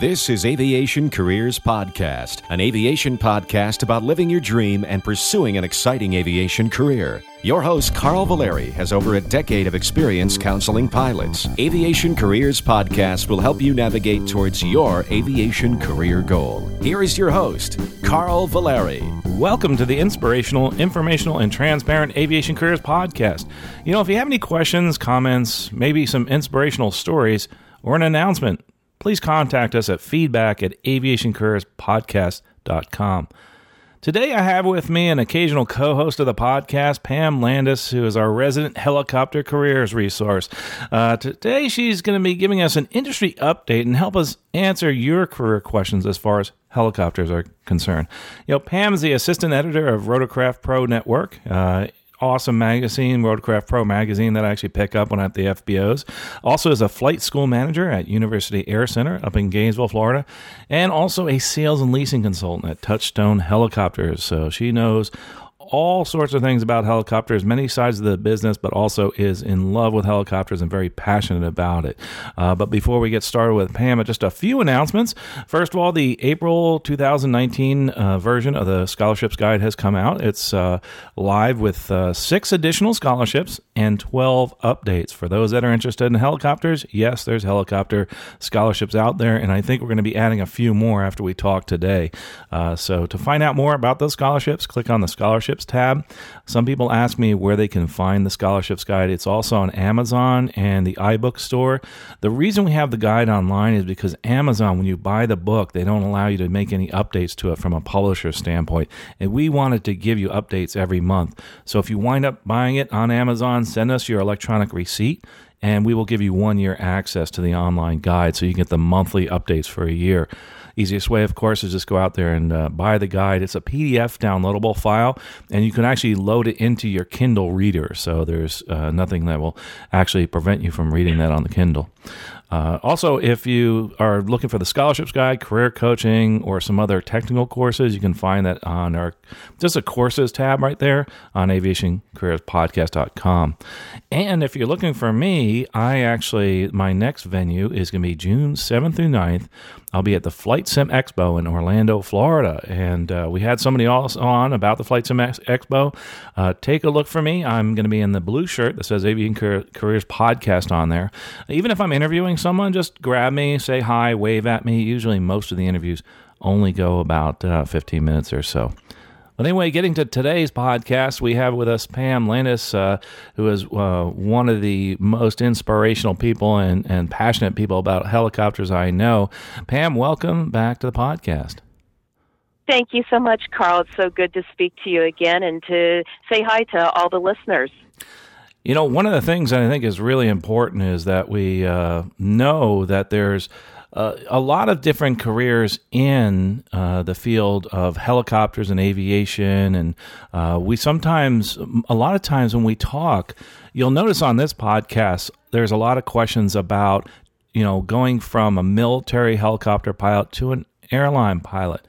This is Aviation Careers Podcast, an aviation podcast about living your dream and pursuing an exciting aviation career. Your host, Carl Valeri, has over a decade of experience counseling pilots. Aviation Careers Podcast will help you navigate towards your aviation career goal. Here is your host, Carl Valeri. Welcome to the inspirational, informational, and transparent Aviation Careers Podcast. You know, if you have any questions, comments, maybe some inspirational stories, or an announcement, please contact us at feedback at aviationcareerspodcast.com. Today, I have with me an occasional co host of the podcast, Pam Landis, who is our resident helicopter careers resource. Uh, today, she's going to be giving us an industry update and help us answer your career questions as far as helicopters are concerned. You know, Pam is the assistant editor of Rotorcraft Pro Network. Uh, awesome magazine, Rotorcraft Pro magazine that I actually pick up when I'm at the FBOs. Also as a flight school manager at University Air Center up in Gainesville, Florida, and also a sales and leasing consultant at Touchstone Helicopters. So she knows all sorts of things about helicopters, many sides of the business, but also is in love with helicopters and very passionate about it. Uh, but before we get started with Pam, just a few announcements. First of all, the April 2019 uh, version of the Scholarships Guide has come out. It's uh, live with uh, six additional scholarships and 12 updates. For those that are interested in helicopters, yes, there's helicopter scholarships out there, and I think we're going to be adding a few more after we talk today. Uh, so to find out more about those scholarships, click on the scholarships scholarships tab. Some people ask me where they can find the scholarships guide. It's also on Amazon and the iBook store. The reason we have the guide online is because Amazon, when you buy the book, they don't allow you to make any updates to it from a publisher standpoint. And we wanted to give you updates every month. So if you wind up buying it on Amazon, send us your electronic receipt and we will give you one year access to the online guide so you can get the monthly updates for a year. Easiest way, of course, is just go out there and uh, buy the guide. It's a PDF downloadable file, and you can actually load it into your Kindle reader. So there's uh, nothing that will actually prevent you from reading that on the Kindle. Uh, also, if you are looking for the scholarships guide, career coaching, or some other technical courses, you can find that on our just a courses tab right there on aviationcareerspodcast.com. And if you're looking for me, I actually, my next venue is going to be June 7th through 9th. I'll be at the Flight Sim Expo in Orlando, Florida. And uh, we had somebody else on about the Flight Sim Expo. Uh, take a look for me. I'm going to be in the blue shirt that says Aviation Careers Podcast on there. Even if I'm interviewing someone, just grab me, say hi, wave at me. Usually, most of the interviews only go about uh, 15 minutes or so. But anyway, getting to today's podcast, we have with us Pam Landis, uh, who is uh, one of the most inspirational people and, and passionate people about helicopters I know. Pam, welcome back to the podcast. Thank you so much, Carl. It's so good to speak to you again and to say hi to all the listeners. You know, one of the things I think is really important is that we uh, know that there's uh, a lot of different careers in uh, the field of helicopters and aviation. And uh, we sometimes, a lot of times when we talk, you'll notice on this podcast, there's a lot of questions about, you know, going from a military helicopter pilot to an airline pilot.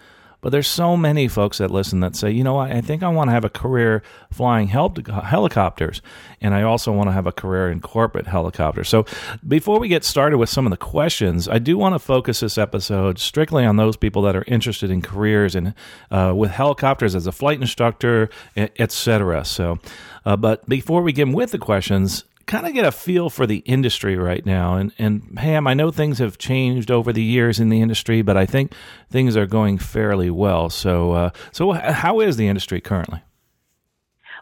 But there's so many folks that listen that say, you know I think I want to have a career flying hel- helicopters, and I also want to have a career in corporate helicopters. So before we get started with some of the questions, I do want to focus this episode strictly on those people that are interested in careers and uh, with helicopters as a flight instructor, etc. So, uh, but before we get with the questions, kind of get a feel for the industry right now. And and Pam, I know things have changed over the years in the industry, but I think things are going fairly well. So uh, so how is the industry currently?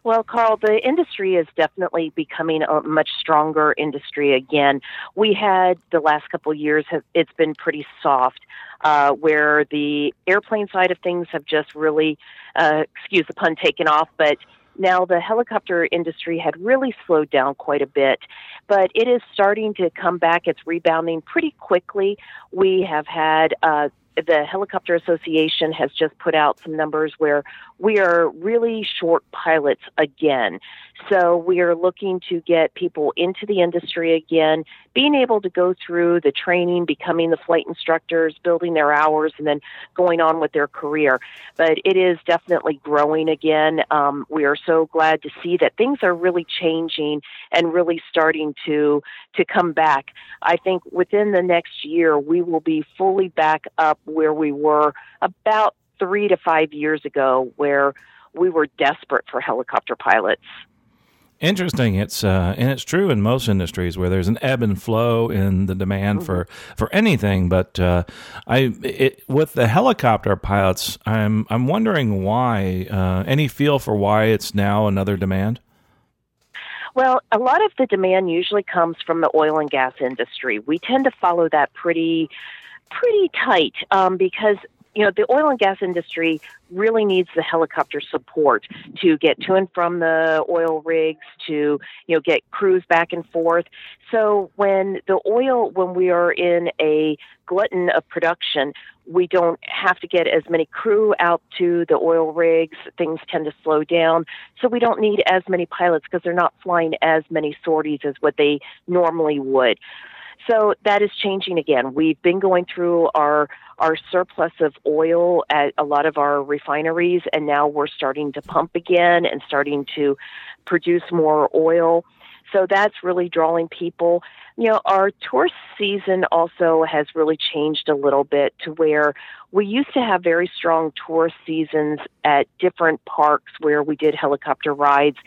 Well, Carl, the industry is definitely becoming a much stronger industry again. We had the last couple of years have it's been pretty soft, uh, where the airplane side of things have just really, uh, excuse the pun, taken off, but now, the helicopter industry had really slowed down quite a bit, but it is starting to come back. It's rebounding pretty quickly. We have had uh, the Helicopter Association has just put out some numbers where we are really short pilots again. So we are looking to get people into the industry again, being able to go through the training, becoming the flight instructors, building their hours, and then going on with their career. But it is definitely growing again. Um, we are so glad to see that things are really changing and really starting to to come back. I think within the next year we will be fully back up where we were about three to five years ago, where we were desperate for helicopter pilots. Interesting. It's uh, and it's true in most industries where there's an ebb and flow in the demand mm-hmm. for for anything. But uh, I it, with the helicopter pilots, I'm I'm wondering why. Uh, any feel for why it's now another demand? Well, a lot of the demand usually comes from the oil and gas industry. We tend to follow that pretty pretty tight um, because you know, the oil and gas industry really needs the helicopter support to get to and from the oil rigs, to, you know, get crews back and forth. So when the oil, when we are in a glutton of production, we don't have to get as many crew out to the oil rigs. Things tend to slow down. So we don't need as many pilots because they're not flying as many sorties as what they normally would. So that is changing again. We've been going through our our surplus of oil at a lot of our refineries, and now we're starting to pump again and starting to produce more oil. So that's really drawing people. You know, our tourist season also has really changed a little bit to where we used to have very strong tourist seasons at different parks where we did helicopter rides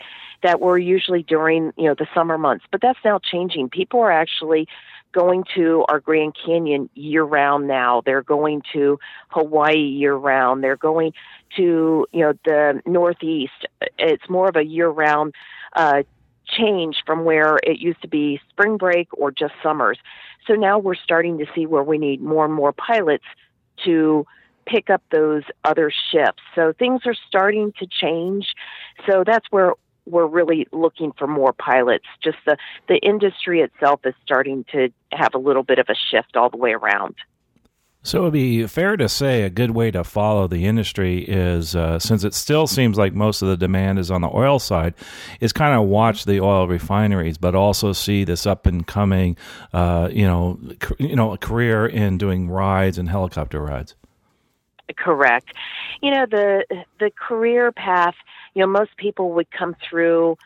that were usually during, you know, the summer months. But that's now changing. People are actually going to our Grand Canyon year round now. They're going to Hawaii year round. They're going to, you know, the Northeast. It's more of a year round uh, change from where it used to be spring break or just summers. So now we're starting to see where we need more and more pilots to pick up those other shifts. So things are starting to change. So that's where we're really looking for more pilots. Just the, the industry itself is starting to have a little bit of a shift all the way around. So it would be fair to say a good way to follow the industry is, uh, since it still seems like most of the demand is on the oil side, is kind of watch the oil refineries, but also see this up and coming, uh, you know, you know, a career in doing rides and helicopter rides. Correct. You know the the career path you know, most people would come through,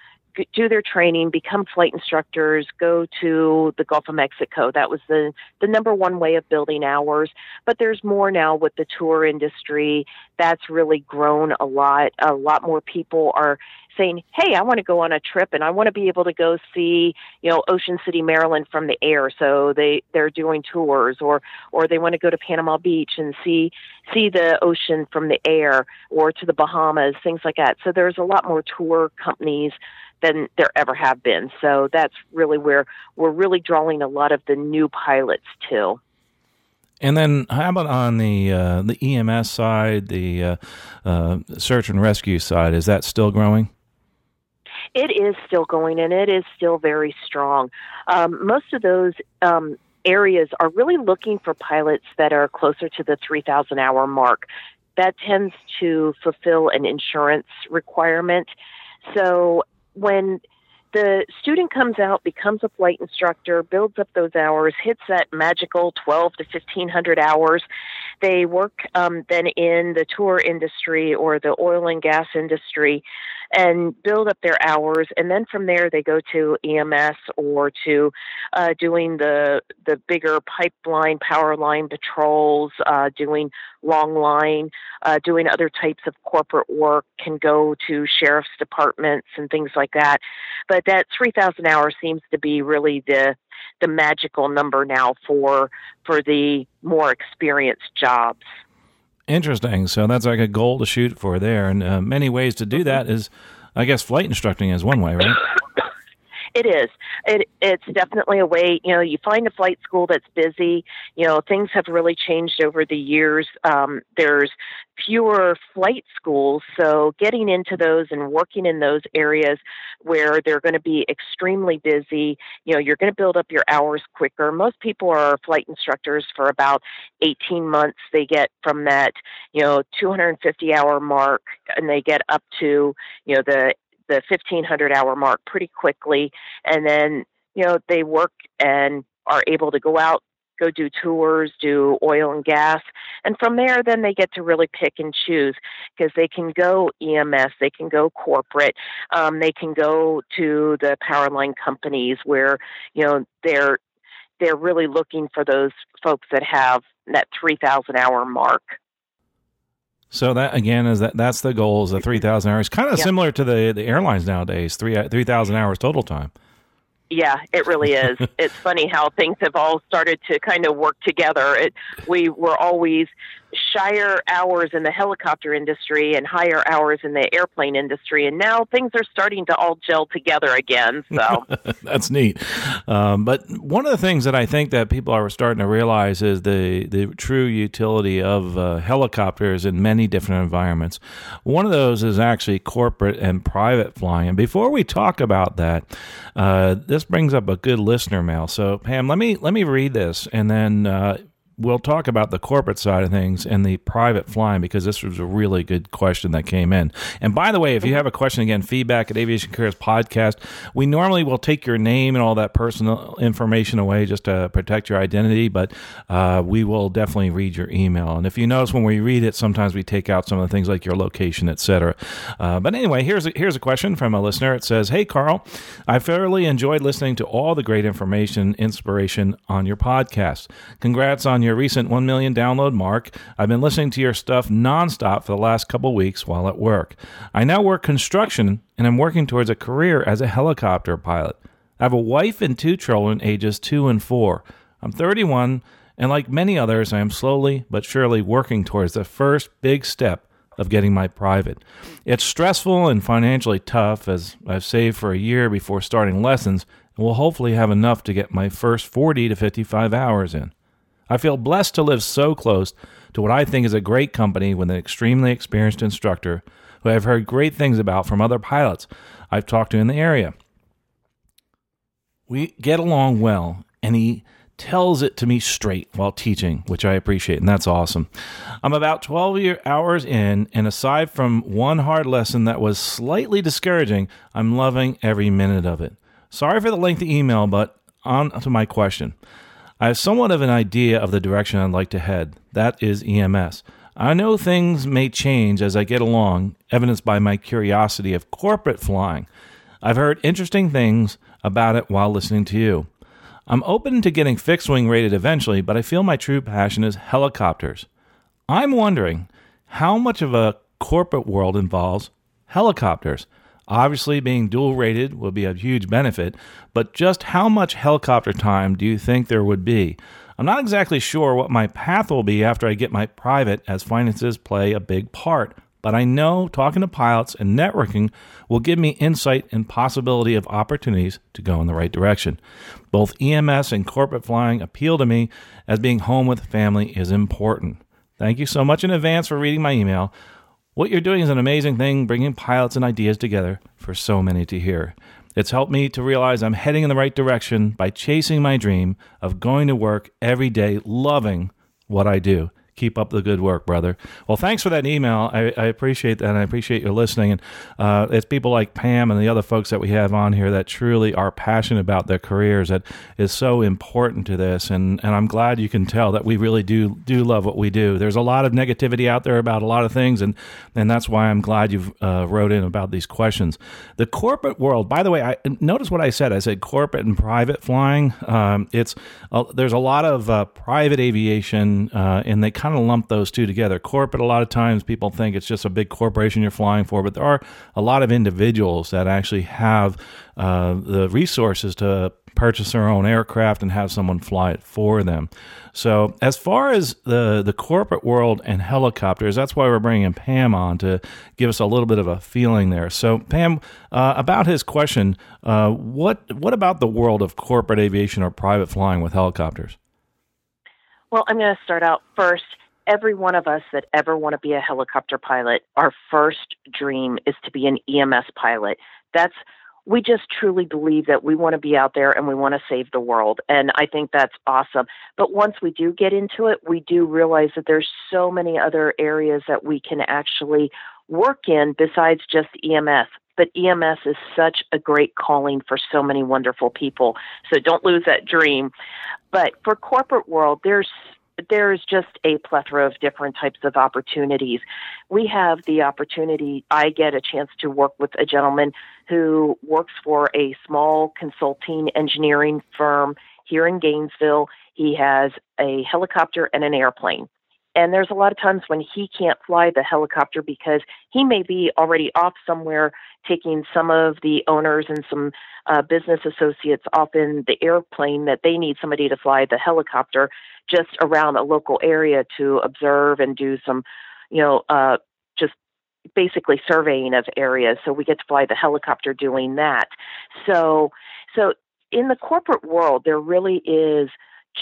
do their training, become flight instructors, go to the Gulf of Mexico. That was the, the number one way of building hours. But there's more now with the tour industry. That's really grown a lot. A lot more people are saying, "Hey, I want to go on a trip and I want to be able to go see, you know, Ocean City, Maryland from the air." So they they're doing tours or or they want to go to Panama Beach and see see the ocean from the air or to the Bahamas, things like that. So there's a lot more tour companies than there ever have been. So that's really where we're really drawing a lot of the new pilots to. And then, how about on the uh, the EMS side, the uh, uh, search and rescue side? Is that still growing? It is still going and it is still very strong. Um, most of those um, areas are really looking for pilots that are closer to the 3,000 hour mark. That tends to fulfill an insurance requirement. So when the student comes out, becomes a flight instructor, builds up those hours, hits that magical 12 to 1500 hours. They work um, then in the tour industry or the oil and gas industry and build up their hours. And then from there, they go to EMS or to uh, doing the the bigger pipeline, power line patrols, uh, doing long line, uh, doing other types of corporate work. Can go to sheriff's departments and things like that. But that three thousand hours seems to be really the the magical number now for for the more experienced jobs. Interesting. So that's like a goal to shoot for there, and uh, many ways to do that is, I guess, flight instructing is one way, right? It is. It, it's definitely a way. You know, you find a flight school that's busy. You know, things have really changed over the years. Um, there's fewer flight schools, so getting into those and working in those areas where they're going to be extremely busy. You know, you're going to build up your hours quicker. Most people are flight instructors for about 18 months. They get from that, you know, 250 hour mark, and they get up to, you know, the the 1500 hour mark pretty quickly. And then you know they work and are able to go out go do tours do oil and gas. And from there then they get to really pick and choose because they can go ems they can go corporate um, they can go to the power line companies where you know they're they're really looking for those folks that have that 3000 hour mark so that again is that that's the goal is the three thousand hours, kind of yep. similar to the the airlines nowadays three three thousand hours total time. Yeah, it really is. it's funny how things have all started to kind of work together. It, we were always shyer hours in the helicopter industry and higher hours in the airplane industry, and now things are starting to all gel together again. So that's neat. Um, but one of the things that I think that people are starting to realize is the the true utility of uh, helicopters in many different environments. One of those is actually corporate and private flying. And before we talk about that, uh, this brings up a good listener mail. So Pam, let me let me read this, and then. Uh, we'll talk about the corporate side of things and the private flying because this was a really good question that came in. And by the way, if you have a question again, feedback at Aviation Careers Podcast, we normally will take your name and all that personal information away just to protect your identity, but uh, we will definitely read your email. And if you notice when we read it, sometimes we take out some of the things like your location, etc. Uh, but anyway, here's a, here's a question from a listener. It says, "Hey Carl, I thoroughly enjoyed listening to all the great information, inspiration on your podcast. Congrats on your recent 1 million download mark. I've been listening to your stuff nonstop for the last couple weeks while at work. I now work construction and I'm working towards a career as a helicopter pilot. I have a wife and two children, ages 2 and 4. I'm 31, and like many others, I am slowly but surely working towards the first big step of getting my private. It's stressful and financially tough as I've saved for a year before starting lessons and will hopefully have enough to get my first 40 to 55 hours in. I feel blessed to live so close to what I think is a great company with an extremely experienced instructor who I've heard great things about from other pilots I've talked to in the area. We get along well, and he tells it to me straight while teaching, which I appreciate, and that's awesome. I'm about 12 year, hours in, and aside from one hard lesson that was slightly discouraging, I'm loving every minute of it. Sorry for the lengthy email, but on to my question. I have somewhat of an idea of the direction I'd like to head. That is EMS. I know things may change as I get along, evidenced by my curiosity of corporate flying. I've heard interesting things about it while listening to you. I'm open to getting fixed wing rated eventually, but I feel my true passion is helicopters. I'm wondering how much of a corporate world involves helicopters. Obviously, being dual rated would be a huge benefit, but just how much helicopter time do you think there would be? I'm not exactly sure what my path will be after I get my private, as finances play a big part, but I know talking to pilots and networking will give me insight and possibility of opportunities to go in the right direction. Both EMS and corporate flying appeal to me as being home with family is important. Thank you so much in advance for reading my email. What you're doing is an amazing thing, bringing pilots and ideas together for so many to hear. It's helped me to realize I'm heading in the right direction by chasing my dream of going to work every day, loving what I do. Keep up the good work, brother. Well, thanks for that email. I, I appreciate that. And I appreciate your listening. And uh, it's people like Pam and the other folks that we have on here that truly are passionate about their careers that is so important to this. And, and I'm glad you can tell that we really do do love what we do. There's a lot of negativity out there about a lot of things, and and that's why I'm glad you've uh, wrote in about these questions. The corporate world, by the way, I notice what I said. I said corporate and private flying. Um, it's uh, there's a lot of uh, private aviation, uh, and they kind of lump those two together. Corporate, a lot of times people think it's just a big corporation you're flying for, but there are a lot of individuals that actually have uh, the resources to purchase their own aircraft and have someone fly it for them. So, as far as the the corporate world and helicopters, that's why we're bringing Pam on to give us a little bit of a feeling there. So, Pam, uh, about his question, uh, what what about the world of corporate aviation or private flying with helicopters? Well, I'm going to start out first. Every one of us that ever want to be a helicopter pilot, our first dream is to be an EMS pilot. That's we just truly believe that we want to be out there and we want to save the world. And I think that's awesome. But once we do get into it, we do realize that there's so many other areas that we can actually work in besides just EMS. But EMS is such a great calling for so many wonderful people. So don't lose that dream. But for corporate world, there's there's just a plethora of different types of opportunities. We have the opportunity, I get a chance to work with a gentleman who works for a small consulting engineering firm here in Gainesville. He has a helicopter and an airplane. And there's a lot of times when he can't fly the helicopter because he may be already off somewhere taking some of the owners and some uh, business associates off in the airplane that they need somebody to fly the helicopter just around a local area to observe and do some, you know, uh, just basically surveying of areas. So we get to fly the helicopter doing that. So, so in the corporate world, there really is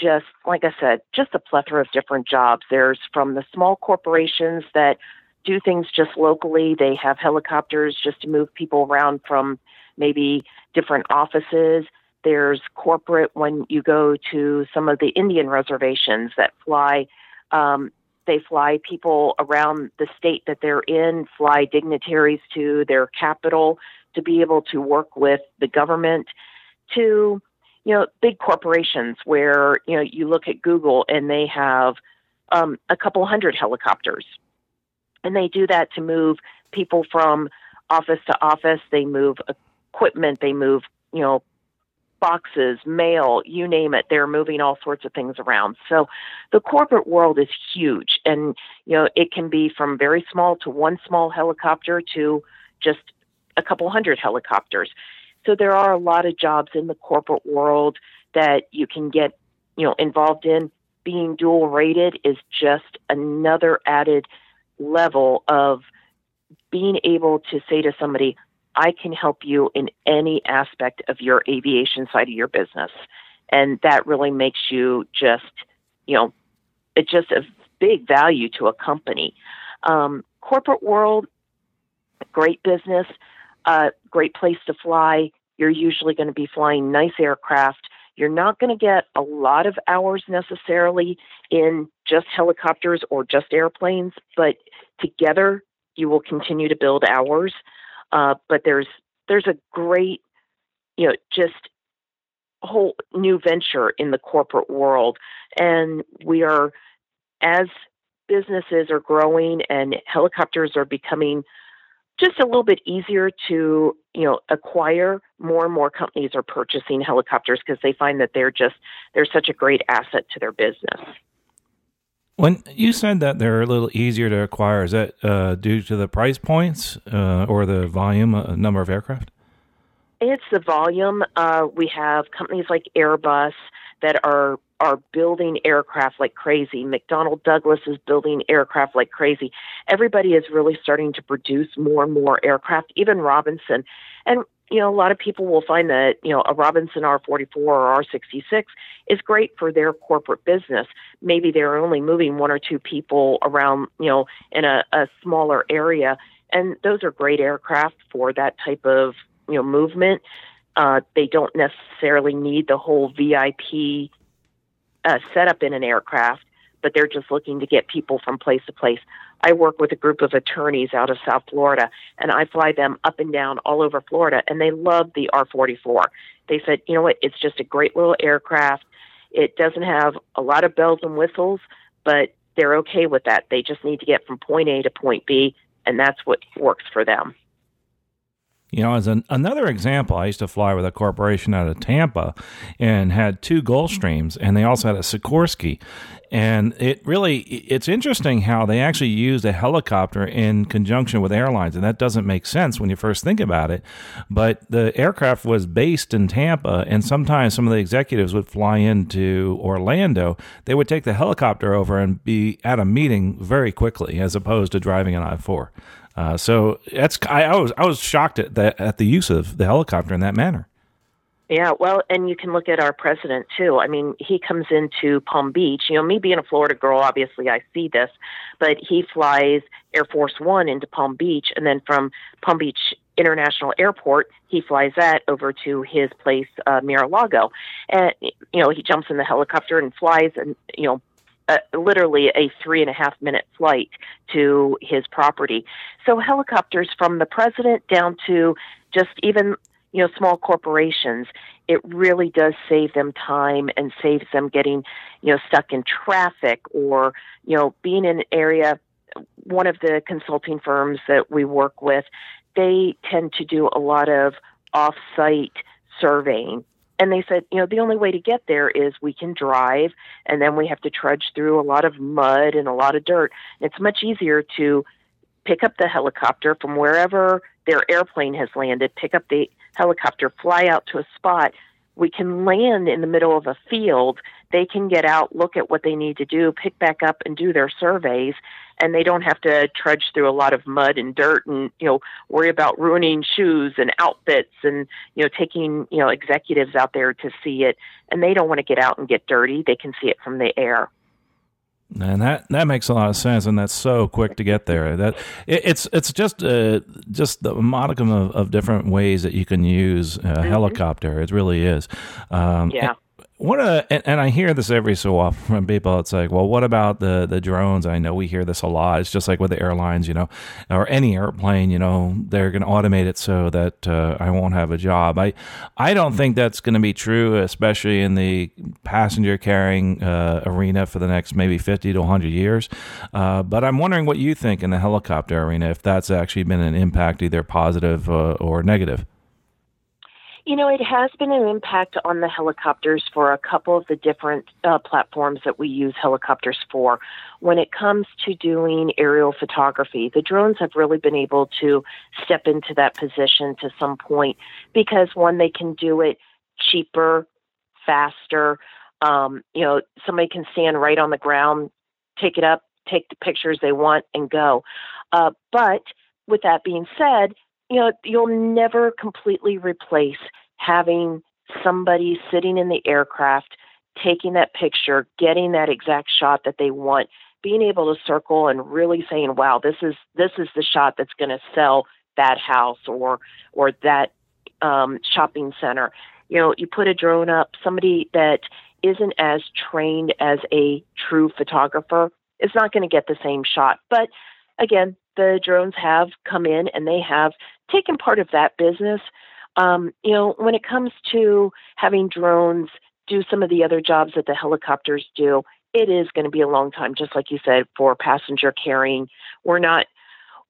just, like I said, just a plethora of different jobs. There's from the small corporations that do things just locally. They have helicopters just to move people around from maybe different offices. There's corporate when you go to some of the Indian reservations that fly. Um, they fly people around the state that they're in, fly dignitaries to their capital to be able to work with the government to you know, big corporations where, you know, you look at Google and they have um, a couple hundred helicopters. And they do that to move people from office to office. They move equipment, they move, you know, boxes, mail, you name it. They're moving all sorts of things around. So the corporate world is huge. And, you know, it can be from very small to one small helicopter to just a couple hundred helicopters. So there are a lot of jobs in the corporate world that you can get, you know, involved in. Being dual rated is just another added level of being able to say to somebody, I can help you in any aspect of your aviation side of your business. And that really makes you just, you know, it's just a big value to a company. Um, corporate world, great business a great place to fly. You're usually going to be flying nice aircraft. You're not going to get a lot of hours necessarily in just helicopters or just airplanes, but together you will continue to build hours. Uh, but there's there's a great, you know, just whole new venture in the corporate world, and we are as businesses are growing and helicopters are becoming just a little bit easier to you know acquire. More and more companies are purchasing helicopters because they find that they're just they're such a great asset to their business. When you said that they're a little easier to acquire is that uh, due to the price points uh, or the volume uh, number of aircraft? It's the volume. Uh, we have companies like airbus that are are building aircraft like crazy. McDonnell Douglas is building aircraft like crazy. Everybody is really starting to produce more and more aircraft, even Robinson. And, you know, a lot of people will find that, you know, a Robinson R44 or R66 is great for their corporate business. Maybe they're only moving one or two people around, you know, in a, a smaller area. And those are great aircraft for that type of, you know, movement. Uh, they don't necessarily need the whole VIP uh, set up in an aircraft, but they're just looking to get people from place to place. I work with a group of attorneys out of South Florida, and I fly them up and down all over Florida, and they love the R 44. They said, you know what, it's just a great little aircraft. It doesn't have a lot of bells and whistles, but they're okay with that. They just need to get from point A to point B, and that's what works for them. You know, as an, another example, I used to fly with a corporation out of Tampa and had two Gulfstreams, and they also had a Sikorsky. And it really, it's interesting how they actually used a helicopter in conjunction with airlines. And that doesn't make sense when you first think about it. But the aircraft was based in Tampa, and sometimes some of the executives would fly into Orlando. They would take the helicopter over and be at a meeting very quickly, as opposed to driving an I 4. Uh, so that's I, I, was I was shocked at the at the use of the helicopter in that manner. Yeah, well, and you can look at our president too. I mean, he comes into Palm Beach. You know, me being a Florida girl, obviously I see this, but he flies Air Force One into Palm Beach, and then from Palm Beach International Airport, he flies that over to his place, uh, Mar-a-Lago, and you know he jumps in the helicopter and flies, and you know uh, literally a three and a half minute flight to his property. So helicopters from the president down to just even you know small corporations, it really does save them time and saves them getting you know stuck in traffic or you know being in an area. One of the consulting firms that we work with, they tend to do a lot of off-site surveying and they said, you know, the only way to get there is we can drive, and then we have to trudge through a lot of mud and a lot of dirt. It's much easier to pick up the helicopter from wherever their airplane has landed, pick up the helicopter, fly out to a spot. We can land in the middle of a field. They can get out, look at what they need to do, pick back up, and do their surveys and they don't have to trudge through a lot of mud and dirt and you know worry about ruining shoes and outfits and you know taking you know executives out there to see it and they don't want to get out and get dirty they can see it from the air and that that makes a lot of sense, and that's so quick to get there. That it, it's it's just uh, just the modicum of, of different ways that you can use a mm-hmm. helicopter. It really is. Um, yeah what a and, and, I hear this every so often from people. It's like, well, what about the the drones? I know we hear this a lot. It's just like with the airlines, you know, or any airplane. You know, they're going to automate it so that uh, I won't have a job. I I don't think that's going to be true, especially in the passenger carrying uh, arena for the next maybe fifty to hundred years. Uh, but I'm wondering what you think in the helicopter arena, if that's actually been an impact, either positive uh, or negative. You know, it has been an impact on the helicopters for a couple of the different uh, platforms that we use helicopters for. When it comes to doing aerial photography, the drones have really been able to step into that position to some point because one, they can do it cheaper, faster. Um, you know, somebody can stand right on the ground, take it up, take the pictures they want, and go. Uh, but with that being said, you know, you'll never completely replace having somebody sitting in the aircraft, taking that picture, getting that exact shot that they want, being able to circle and really saying, "Wow, this is this is the shot that's going to sell that house or or that um, shopping center." You know, you put a drone up, somebody that isn't as trained as a true photographer is not going to get the same shot. But again, the drones have come in and they have taken part of that business. Um, you know, when it comes to having drones do some of the other jobs that the helicopters do, it is going to be a long time, just like you said, for passenger carrying. We're not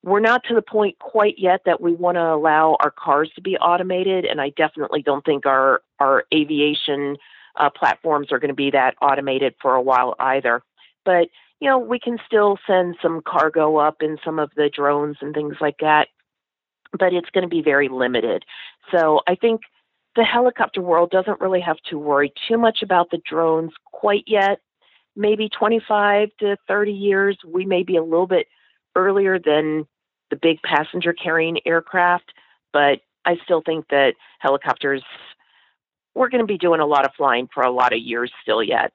we're not to the point quite yet that we want to allow our cars to be automated, and I definitely don't think our our aviation uh, platforms are going to be that automated for a while either. But you know, we can still send some cargo up in some of the drones and things like that, but it's going to be very limited. So I think the helicopter world doesn't really have to worry too much about the drones quite yet. Maybe 25 to 30 years, we may be a little bit earlier than the big passenger carrying aircraft, but I still think that helicopters, we're going to be doing a lot of flying for a lot of years still yet.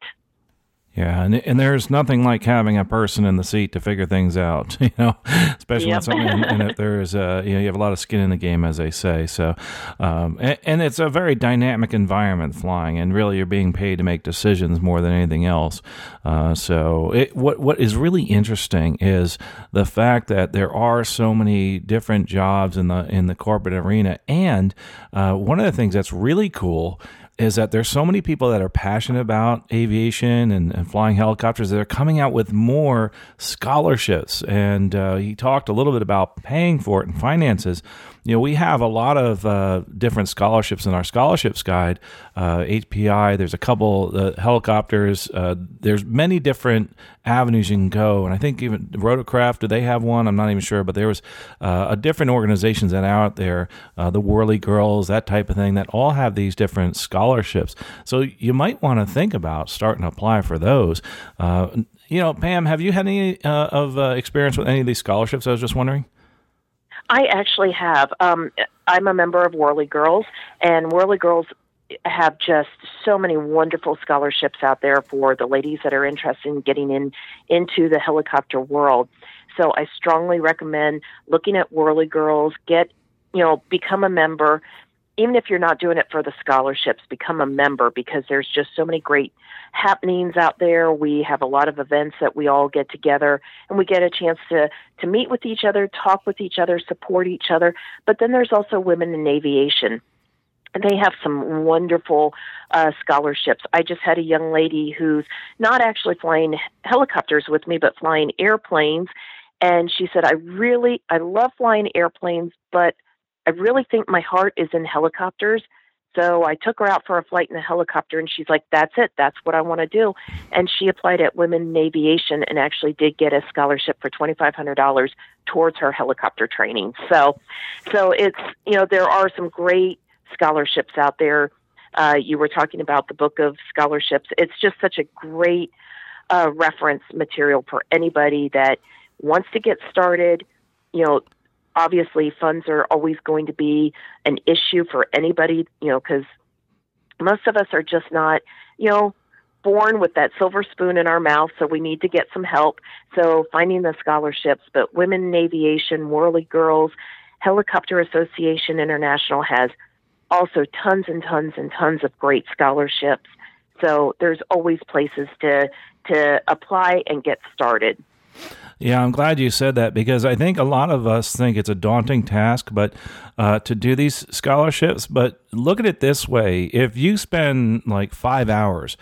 Yeah, and and there's nothing like having a person in the seat to figure things out, you know, especially yep. when something there's uh, you know you have a lot of skin in the game, as they say. So, um, and, and, it's a very dynamic environment flying, and really you're being paid to make decisions more than anything else. Uh, so, it, what what is really interesting is the fact that there are so many different jobs in the in the corporate arena, and uh, one of the things that's really cool is that there's so many people that are passionate about aviation and, and flying helicopters that are coming out with more scholarships. And uh, he talked a little bit about paying for it and finances. You know, we have a lot of uh, different scholarships in our scholarships guide. Uh, HPI, there's a couple uh, helicopters. Uh, there's many different avenues you can go, and I think even Rotorcraft, do they have one? I'm not even sure, but there was uh, a different organizations that are out there, uh, the Whirly Girls, that type of thing, that all have these different scholarships. So you might want to think about starting to apply for those. you know, Pam, have you had any of experience with any of these scholarships? I was just wondering. I actually have. Um, I'm a member of Whirly Girls, and Whirly Girls have just so many wonderful scholarships out there for the ladies that are interested in getting in into the helicopter world. So I strongly recommend looking at Whirly Girls. Get you know, become a member even if you're not doing it for the scholarships, become a member because there's just so many great happenings out there. We have a lot of events that we all get together and we get a chance to to meet with each other, talk with each other, support each other. But then there's also women in aviation. And they have some wonderful uh, scholarships. I just had a young lady who's not actually flying helicopters with me, but flying airplanes. And she said, I really, I love flying airplanes, but I really think my heart is in helicopters. So I took her out for a flight in a helicopter, and she's like, "That's it. That's what I want to do." And she applied at Women in Aviation and actually did get a scholarship for twenty five hundred dollars towards her helicopter training. So, so it's you know there are some great scholarships out there. Uh, you were talking about the book of scholarships. It's just such a great uh, reference material for anybody that wants to get started. You know, obviously funds are always going to be an issue for anybody, you know, because most of us are just not, you know, born with that silver spoon in our mouth, so we need to get some help. So finding the scholarships, but Women in Aviation, Whirly Girls, Helicopter Association International has also tons and tons and tons of great scholarships. So there's always places to to apply and get started. Yeah, I'm glad you said that because I think a lot of us think it's a daunting task, but uh, to do these scholarships. But look at it this way: if you spend like five hours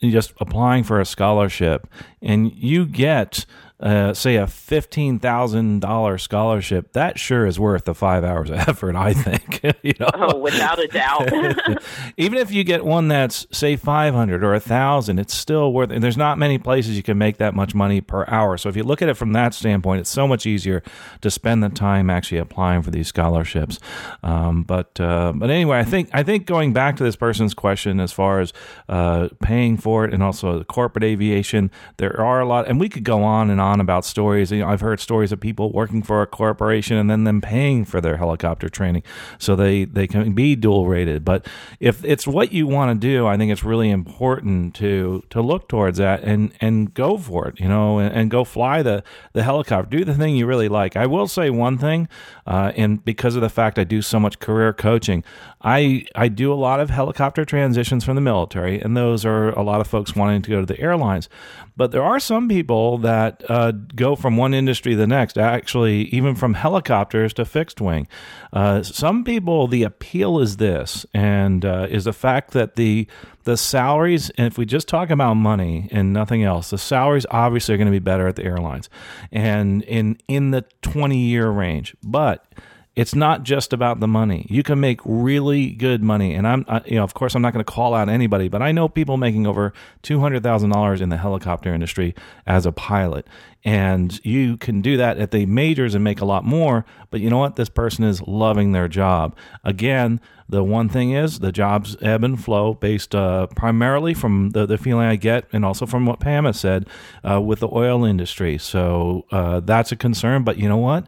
just applying for a scholarship, and you get uh, say a fifteen thousand dollar scholarship, that sure is worth the five hours of effort. I think. you know? Oh, without a doubt. Even if you get one that's say five hundred or a thousand, it's still worth. And there's not many places you can make that much money per hour. So if you look at it from that standpoint, it's so much easier to spend the time actually applying for these scholarships. Um, but uh, but anyway, I think I think going back to this person's question as far as uh, paying for it and also the corporate aviation, there are a lot, and we could go on and on on about stories. You know, I've heard stories of people working for a corporation and then them paying for their helicopter training, so they they can be dual rated. But if it's what you want to do, I think it's really important to to look towards that and and go for it. You know, and, and go fly the the helicopter. Do the thing you really like. I will say one thing, uh, and because of the fact I do so much career coaching, I I do a lot of helicopter transitions from the military, and those are a lot of folks wanting to go to the airlines. But there are some people that uh, go from one industry to the next, actually, even from helicopters to fixed wing. Uh, some people, the appeal is this, and uh, is the fact that the the salaries, and if we just talk about money and nothing else, the salaries obviously are going to be better at the airlines, and in in the twenty year range, but it's not just about the money. You can make really good money, and I'm, I, you know, of course, I'm not going to call out anybody, but I know people making over two hundred thousand dollars in the helicopter industry as a pilot, and you can do that at the majors and make a lot more. But you know what? This person is loving their job. Again, the one thing is the jobs ebb and flow based uh, primarily from the, the feeling I get and also from what Pam has said uh, with the oil industry. So uh, that's a concern. But you know what?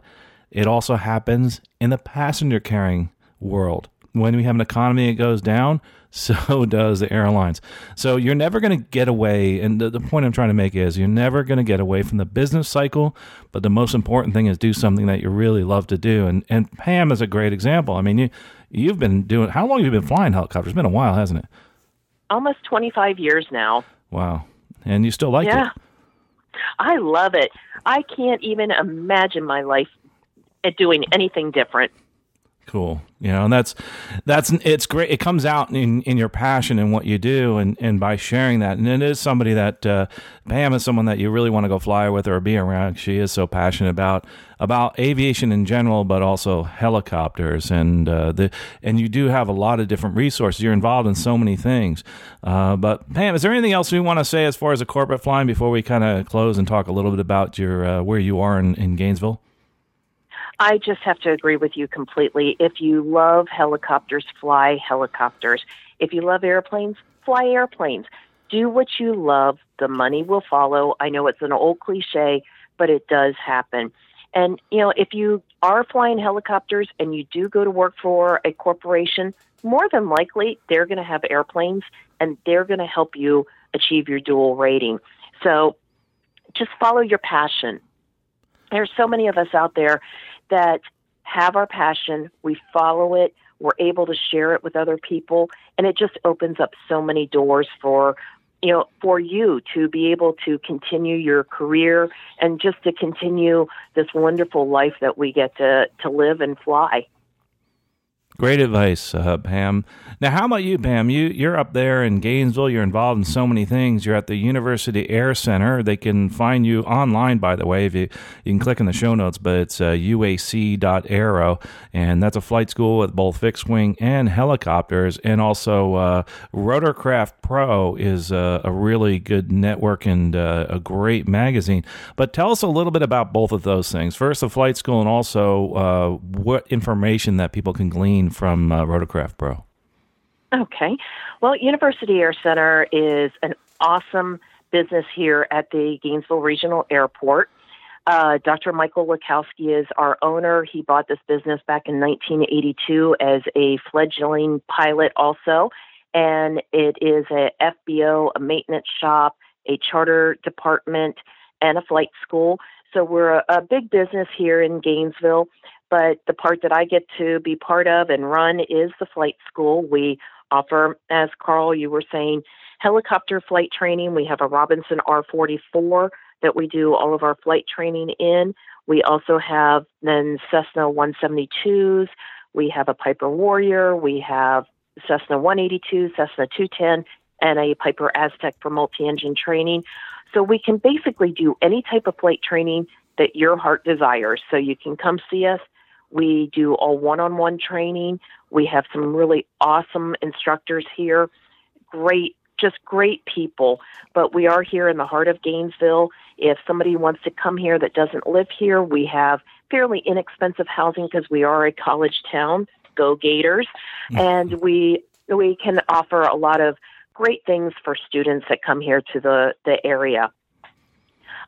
It also happens in the passenger carrying world. When we have an economy that goes down, so does the airlines. So you're never going to get away. And the, the, point I'm trying to make is you're never going to get away from the business cycle. But the most important thing is do something that you really love to do. And and Pam is a great example. I mean, you you've been doing. How long have you been flying helicopters? It's been a while, hasn't it? Almost 25 years now. Wow. And you still like it? yeah. it? I love it. I can't even imagine my life at doing anything different. Cool. You know, and that's that's it's great. It comes out in, in your passion and what you do, and, and by sharing that. And it is somebody that uh, Pam is someone that you really want to go fly with or be around. She is so passionate about about aviation in general, but also helicopters, and uh, the and you do have a lot of different resources. You're involved in so many things. Uh, but Pam, is there anything else we want to say as far as a corporate flying before we kind of close and talk a little bit about your uh, where you are in, in Gainesville? I just have to agree with you completely. If you love helicopters, fly helicopters. If you love airplanes, fly airplanes. Do what you love. The money will follow. I know it's an old cliche, but it does happen. And, you know, if you are flying helicopters and you do go to work for a corporation, more than likely they're going to have airplanes and they're going to help you achieve your dual rating. So just follow your passion. There's so many of us out there that have our passion, we follow it, we're able to share it with other people, and it just opens up so many doors for you know for you to be able to continue your career and just to continue this wonderful life that we get to to live and fly. Great advice, uh, Pam. Now, how about you, Pam? You you're up there in Gainesville. You're involved in so many things. You're at the University Air Center. They can find you online, by the way. If you you can click in the show notes, but it's uh, uac.aero, and that's a flight school with both fixed wing and helicopters, and also uh, Rotorcraft Pro is a, a, really good network and uh, a great magazine. But tell us a little bit about both of those things. First, the flight school, and also uh, what information that people can glean from uh, Rotorcraft Pro? Okay. Well, University Air Center is an awesome business here at the Gainesville Regional Airport. Uh, Dr. Michael Lakowski is our owner. He bought this business back in 1982 as a fledgling pilot, also, and it is a FBO, a maintenance shop, a charter department, and a flight school. So we're a, a big business here in Gainesville but the part that I get to be part of and run is the flight school. We offer, as Carl, you were saying, helicopter flight training. We have a Robinson R44 that we do all of our flight training in. We also have then Cessna 172s. We have a Piper Warrior. We have Cessna 182, Cessna 210, and a Piper Aztec for multi engine training. So we can basically do any type of flight training that your heart desires. So you can come see us we do all one on one training. We have some really awesome instructors here. Great, just great people. But we are here in the heart of Gainesville. If somebody wants to come here that doesn't live here, we have fairly inexpensive housing because we are a college town. Go Gators. Mm-hmm. And we we can offer a lot of great things for students that come here to the, the area.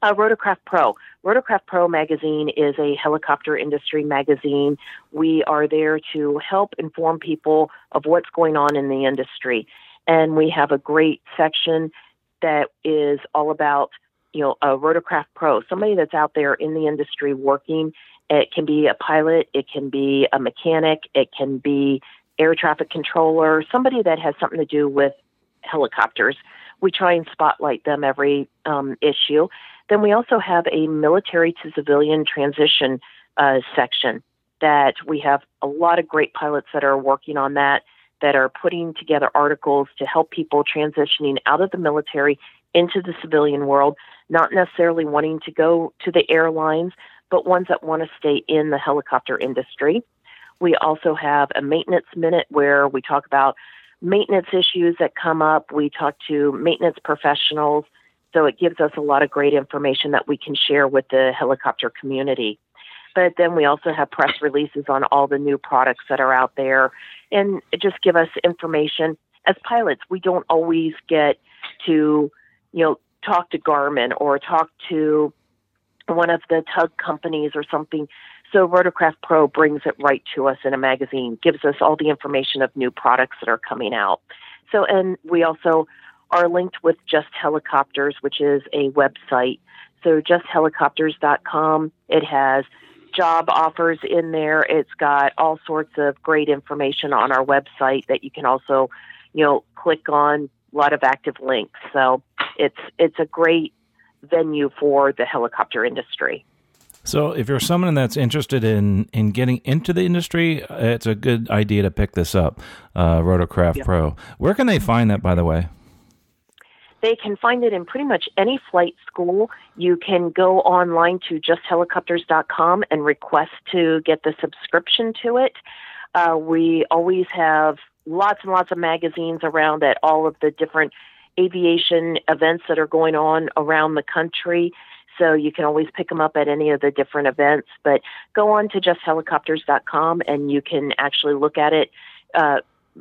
Uh, Rotorcraft Pro. Rotorcraft Pro magazine is a helicopter industry magazine. We are there to help inform people of what's going on in the industry. And we have a great section that is all about, you know, a Rotorcraft Pro, somebody that's out there in the industry working. It can be a pilot, it can be a mechanic, it can be air traffic controller, somebody that has something to do with helicopters. We try and spotlight them every um, issue. Then we also have a military to civilian transition uh, section that we have a lot of great pilots that are working on that, that are putting together articles to help people transitioning out of the military into the civilian world, not necessarily wanting to go to the airlines, but ones that want to stay in the helicopter industry. We also have a maintenance minute where we talk about maintenance issues that come up. We talk to maintenance professionals so it gives us a lot of great information that we can share with the helicopter community. But then we also have press releases on all the new products that are out there and just give us information. As pilots, we don't always get to, you know, talk to Garmin or talk to one of the tug companies or something. So Rotorcraft Pro brings it right to us in a magazine, gives us all the information of new products that are coming out. So, and we also are linked with Just Helicopters, which is a website. So justhelicopters.com. It has job offers in there. It's got all sorts of great information on our website that you can also, you know, click on. A lot of active links. So it's it's a great venue for the helicopter industry. So, if you're someone that's interested in in getting into the industry, it's a good idea to pick this up, uh, Rotorcraft Pro. Where can they find that, by the way? They can find it in pretty much any flight school. You can go online to justhelicopters.com and request to get the subscription to it. Uh, we always have lots and lots of magazines around at all of the different aviation events that are going on around the country. So you can always pick them up at any of the different events. But go on to justhelicopters.com and you can actually look at it uh,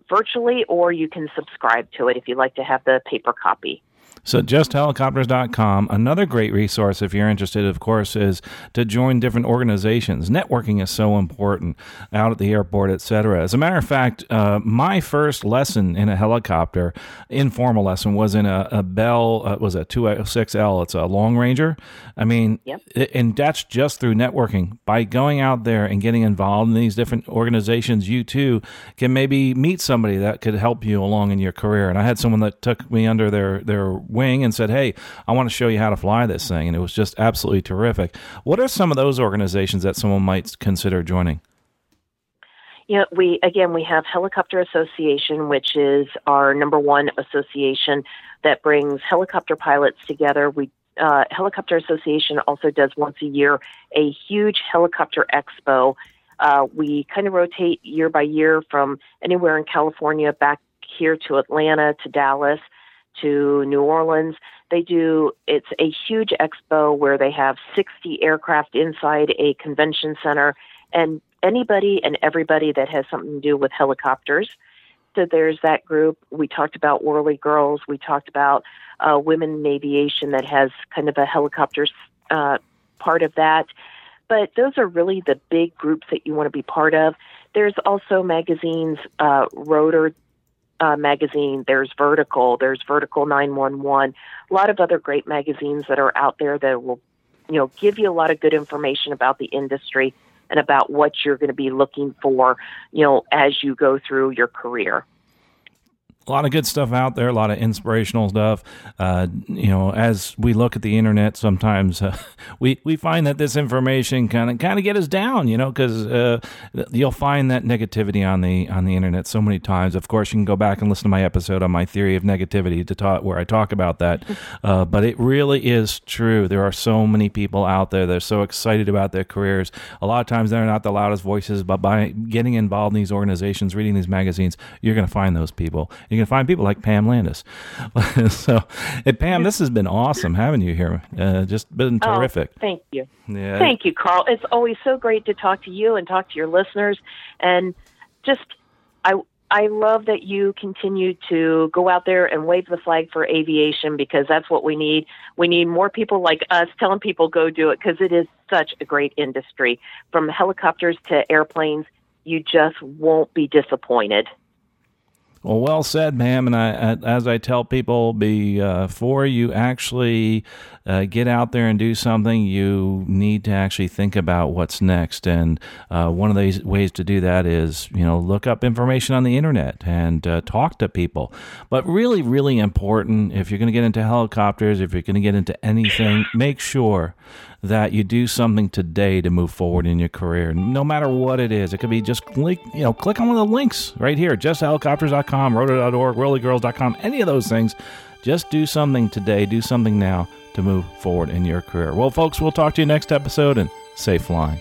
virtually or you can subscribe to it if you'd like to have the paper copy. So, justhelicopters.com. Another great resource, if you're interested, of course, is to join different organizations. Networking is so important out at the airport, etc. As a matter of fact, uh, my first lesson in a helicopter, informal lesson, was in a, a Bell, uh, was a 206L. It's a Long Ranger. I mean, yep. and that's just through networking. By going out there and getting involved in these different organizations, you too can maybe meet somebody that could help you along in your career. And I had someone that took me under their, their wing and said, "Hey, I want to show you how to fly this thing," and it was just absolutely terrific. What are some of those organizations that someone might consider joining? Yeah, we again we have Helicopter Association, which is our number one association that brings helicopter pilots together. We uh, Helicopter Association also does once a year a huge helicopter expo. Uh, we kind of rotate year by year from anywhere in California back here to Atlanta to Dallas to New Orleans. They do, it's a huge expo where they have 60 aircraft inside a convention center and anybody and everybody that has something to do with helicopters. So there's that group. We talked about Whirly Girls. We talked about uh, Women in Aviation that has kind of a helicopters uh, part of that. But those are really the big groups that you want to be part of. There's also magazines, uh, Rotor uh, magazine, there's Vertical, there's Vertical 911, a lot of other great magazines that are out there that will, you know, give you a lot of good information about the industry and about what you're going to be looking for, you know, as you go through your career a lot of good stuff out there, a lot of inspirational stuff. Uh, you know, as we look at the internet, sometimes uh, we we find that this information kind of kind of get us down. You know, because uh, you'll find that negativity on the on the internet so many times. Of course, you can go back and listen to my episode on my theory of negativity to talk where I talk about that. Uh, but it really is true. There are so many people out there. that are so excited about their careers. A lot of times they're not the loudest voices, but by getting involved in these organizations, reading these magazines, you're going to find those people. You can find people like Pam Landis. so, hey, Pam, this has been awesome having you here. Uh, just been oh, terrific. Oh, thank you. Yeah. Thank you, Carl. It's always so great to talk to you and talk to your listeners. And just, I, I love that you continue to go out there and wave the flag for aviation because that's what we need. We need more people like us telling people go do it because it is such a great industry. From helicopters to airplanes, you just won't be disappointed. Well, well said, ma'am. And I, as I tell people, before you actually uh, get out there and do something, you need to actually think about what's next. And uh, one of the ways to do that is, you know, look up information on the internet and uh, talk to people. But really, really important if you're going to get into helicopters, if you're going to get into anything, make sure that you do something today to move forward in your career, no matter what it is. It could be just click, you know, click on one of the links right here, justhelicopters.com, rotor.org, whirlygirls.com, any of those things. Just do something today, do something now to move forward in your career. Well, folks, we'll talk to you next episode and safe flying.